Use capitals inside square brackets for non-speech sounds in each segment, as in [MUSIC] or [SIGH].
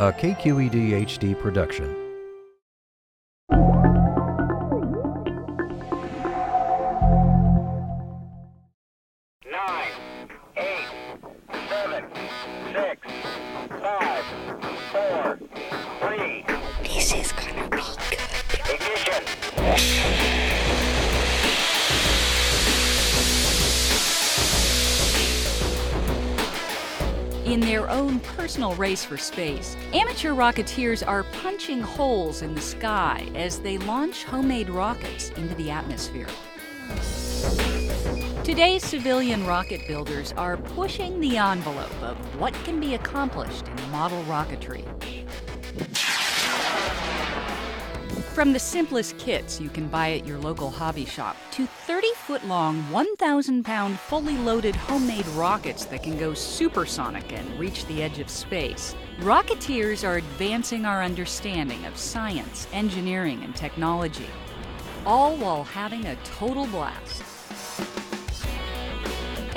a KQED HD production. In their own personal race for space, amateur rocketeers are punching holes in the sky as they launch homemade rockets into the atmosphere. Today's civilian rocket builders are pushing the envelope of what can be accomplished in model rocketry. From the simplest kits you can buy at your local hobby shop to 30 foot long, 1,000 pound fully loaded homemade rockets that can go supersonic and reach the edge of space, Rocketeers are advancing our understanding of science, engineering, and technology, all while having a total blast.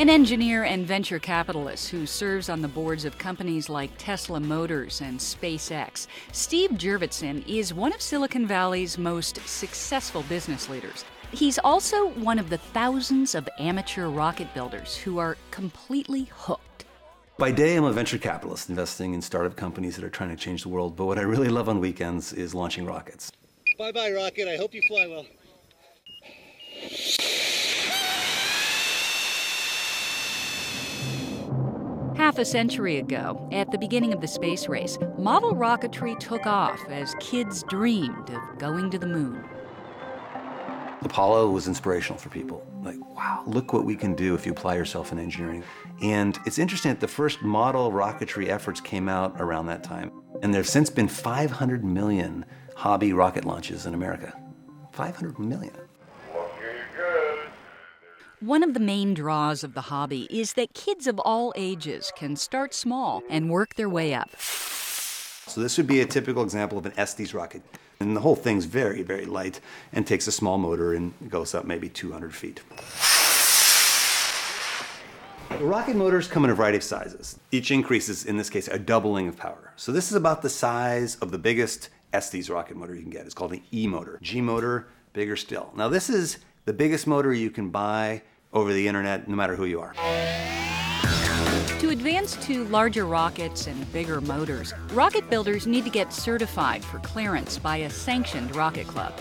An engineer and venture capitalist who serves on the boards of companies like Tesla Motors and SpaceX, Steve Jurvetson is one of Silicon Valley's most successful business leaders. He's also one of the thousands of amateur rocket builders who are completely hooked. By day, I'm a venture capitalist investing in startup companies that are trying to change the world, but what I really love on weekends is launching rockets. Bye bye, Rocket. I hope you fly well. Half a century ago, at the beginning of the space race, model rocketry took off as kids dreamed of going to the moon. Apollo was inspirational for people. Like, wow, look what we can do if you apply yourself in engineering. And it's interesting that the first model rocketry efforts came out around that time. And there have since been 500 million hobby rocket launches in America. 500 million. One of the main draws of the hobby is that kids of all ages can start small and work their way up. So this would be a typical example of an Estes rocket. And the whole thing's very, very light and takes a small motor and goes up maybe 200 feet. Rocket motors come in a variety of sizes. Each increases, in this case, a doubling of power. So this is about the size of the biggest Estes rocket motor you can get. It's called an E motor. G motor, bigger still. Now this is the biggest motor you can buy over the internet, no matter who you are. To advance to larger rockets and bigger motors, rocket builders need to get certified for clearance by a sanctioned rocket club.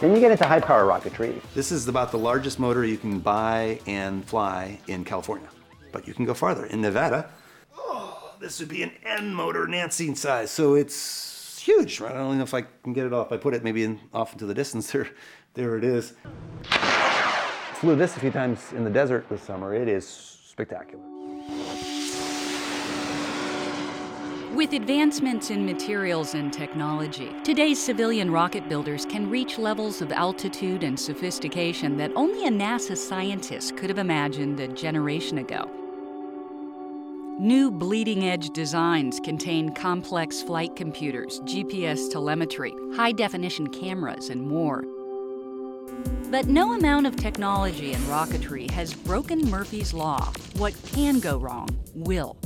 Then you get into high power rocketry. This is about the largest motor you can buy and fly in California. But you can go farther. In Nevada, oh, this would be an N motor Nancy size. So it's huge, right? I don't know if I can get it off. I put it maybe in, off into the distance. [LAUGHS] There, there it is. Flew this a few times in the desert this summer. It is spectacular. With advancements in materials and technology, today's civilian rocket builders can reach levels of altitude and sophistication that only a NASA scientist could have imagined a generation ago. New bleeding edge designs contain complex flight computers, GPS telemetry, high definition cameras, and more. But no amount of technology in rocketry has broken Murphy's Law. What can go wrong will.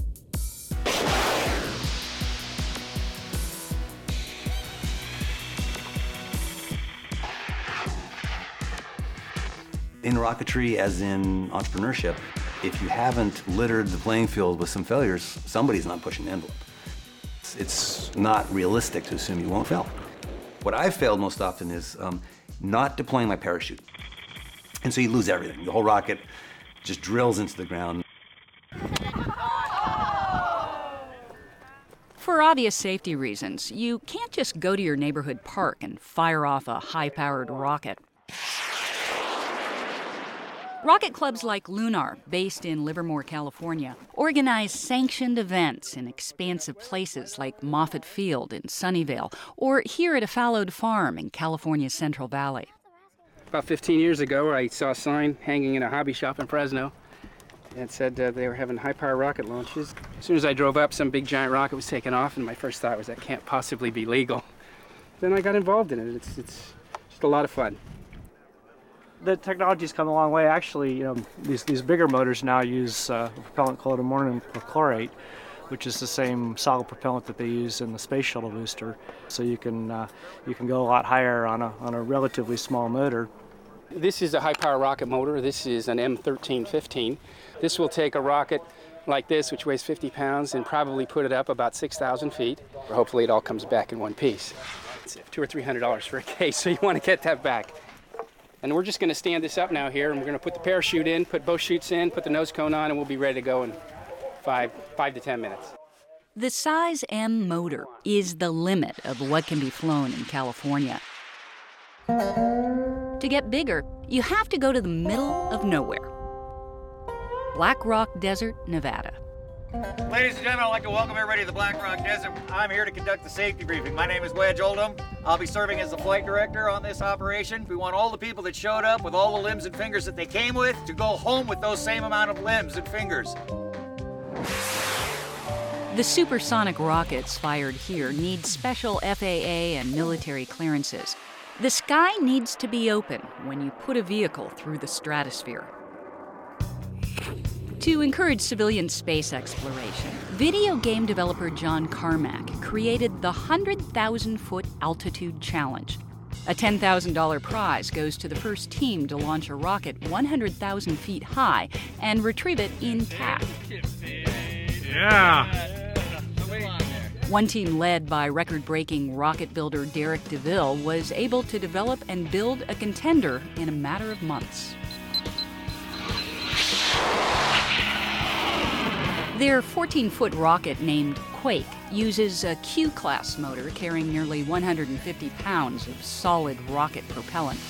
In rocketry, as in entrepreneurship, if you haven't littered the playing field with some failures, somebody's not pushing the envelope. It's, it's not realistic to assume you won't fail. What I've failed most often is um, not deploying my parachute. And so you lose everything. The whole rocket just drills into the ground. For obvious safety reasons, you can't just go to your neighborhood park and fire off a high powered rocket. Rocket clubs like Lunar, based in Livermore, California, organize sanctioned events in expansive places like Moffett Field in Sunnyvale or here at a fallowed farm in California's Central Valley. About 15 years ago, I saw a sign hanging in a hobby shop in Fresno. And said uh, they were having high power rocket launches. As soon as I drove up, some big giant rocket was taking off, and my first thought was that can't possibly be legal. Then I got involved in it. It's, it's just a lot of fun. The technology's come a long way. Actually, you know, these, these bigger motors now use uh, propellant called ammonium perchlorate, which is the same solid propellant that they use in the space shuttle booster. So you can uh, you can go a lot higher on a on a relatively small motor. This is a high power rocket motor. This is an M1315. This will take a rocket like this, which weighs 50 pounds, and probably put it up about 6,000 feet. Hopefully, it all comes back in one piece. It's two or three hundred dollars for a case, so you want to get that back. And we're just going to stand this up now here, and we're going to put the parachute in, put both chutes in, put the nose cone on, and we'll be ready to go in five, five to ten minutes. The size M motor is the limit of what can be flown in California. To get bigger, you have to go to the middle of nowhere. Black Rock Desert, Nevada. Ladies and gentlemen, I'd like to welcome everybody to the Black Rock Desert. I'm here to conduct the safety briefing. My name is Wedge Oldham. I'll be serving as the flight director on this operation. We want all the people that showed up with all the limbs and fingers that they came with to go home with those same amount of limbs and fingers. The supersonic rockets fired here need special FAA and military clearances. The sky needs to be open when you put a vehicle through the stratosphere. To encourage civilian space exploration, video game developer John Carmack created the 100,000 foot altitude challenge. A $10,000 prize goes to the first team to launch a rocket 100,000 feet high and retrieve it intact. Yeah. One team led by record breaking rocket builder Derek DeVille was able to develop and build a contender in a matter of months. Their 14 foot rocket named Quake uses a Q class motor carrying nearly 150 pounds of solid rocket propellant.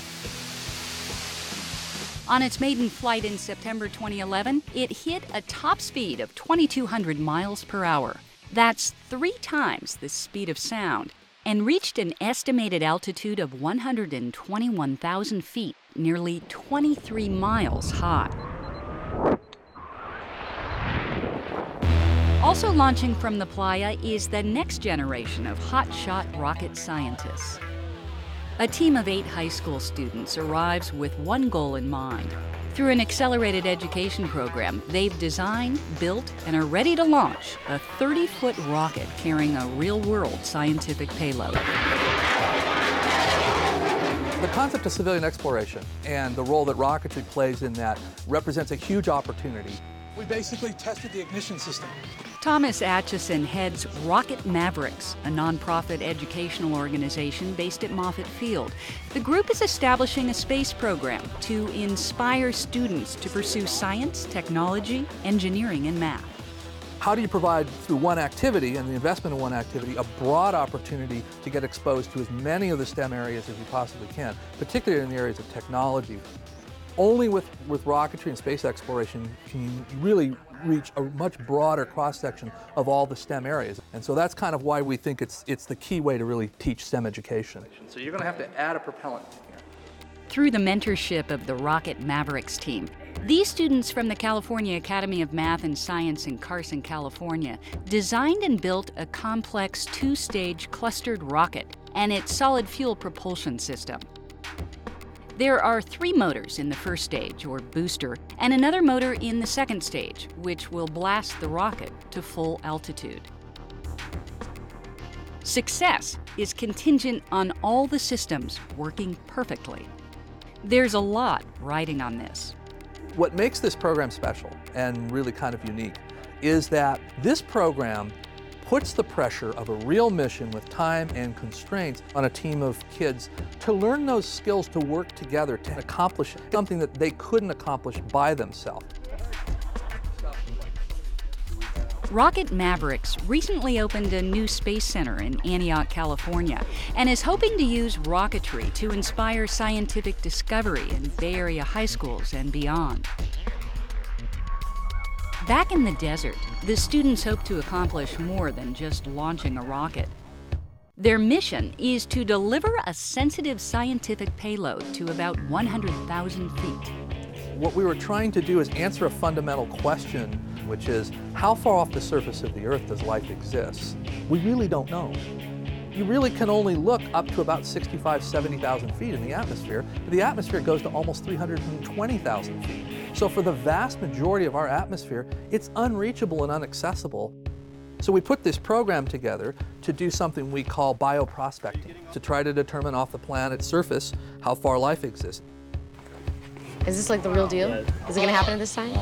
On its maiden flight in September 2011, it hit a top speed of 2,200 miles per hour. That's three times the speed of sound, and reached an estimated altitude of 121,000 feet, nearly 23 miles high. Also launching from the playa is the next generation of hotshot rocket scientists. A team of eight high school students arrives with one goal in mind. Through an accelerated education program, they've designed, built, and are ready to launch a 30 foot rocket carrying a real world scientific payload. The concept of civilian exploration and the role that rocketry plays in that represents a huge opportunity. We basically tested the ignition system. Thomas Atchison heads Rocket Mavericks, a nonprofit educational organization based at Moffett Field. The group is establishing a space program to inspire students to pursue science, technology, engineering, and math. How do you provide, through one activity and the investment in one activity, a broad opportunity to get exposed to as many of the STEM areas as you possibly can, particularly in the areas of technology? Only with, with rocketry and space exploration can you really reach a much broader cross section of all the STEM areas. And so that's kind of why we think it's, it's the key way to really teach STEM education. So you're going to have to add a propellant here. Through the mentorship of the Rocket Mavericks team, these students from the California Academy of Math and Science in Carson, California, designed and built a complex two stage clustered rocket and its solid fuel propulsion system. There are three motors in the first stage, or booster, and another motor in the second stage, which will blast the rocket to full altitude. Success is contingent on all the systems working perfectly. There's a lot riding on this. What makes this program special and really kind of unique is that this program puts the pressure of a real mission with time and constraints on a team of kids to learn those skills to work together to accomplish something that they couldn't accomplish by themselves. Rocket Mavericks recently opened a new space center in Antioch, California, and is hoping to use rocketry to inspire scientific discovery in Bay Area high schools and beyond. Back in the desert, the students hope to accomplish more than just launching a rocket. Their mission is to deliver a sensitive scientific payload to about 100,000 feet. What we were trying to do is answer a fundamental question, which is how far off the surface of the Earth does life exist? We really don't know. you really can only look up to about 65, 70,000 feet in the atmosphere. But the atmosphere goes to almost 320,000 feet. So for the vast majority of our atmosphere, it's unreachable and inaccessible. So we put this program together to do something we call bioprospecting, to try to determine off the planet's surface how far life exists. Is this like the real deal? Is it gonna happen at this time?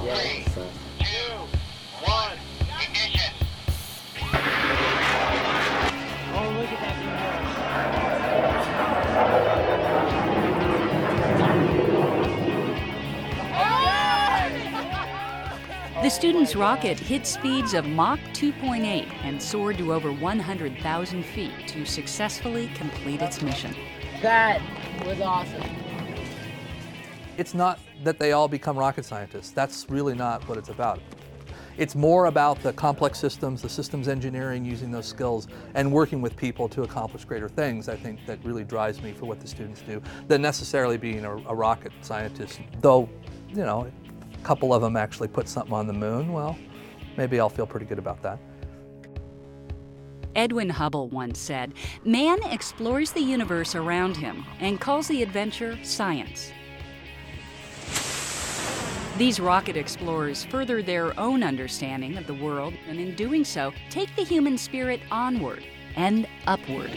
The student's rocket hit speeds of Mach 2.8 and soared to over 100,000 feet to successfully complete its mission. That was awesome. It's not that they all become rocket scientists. That's really not what it's about. It's more about the complex systems, the systems engineering, using those skills, and working with people to accomplish greater things, I think, that really drives me for what the students do, than necessarily being a, a rocket scientist. Though, you know, a couple of them actually put something on the moon, well, maybe I'll feel pretty good about that. Edwin Hubble once said, Man explores the universe around him and calls the adventure science. These rocket explorers further their own understanding of the world, and in doing so, take the human spirit onward and upward.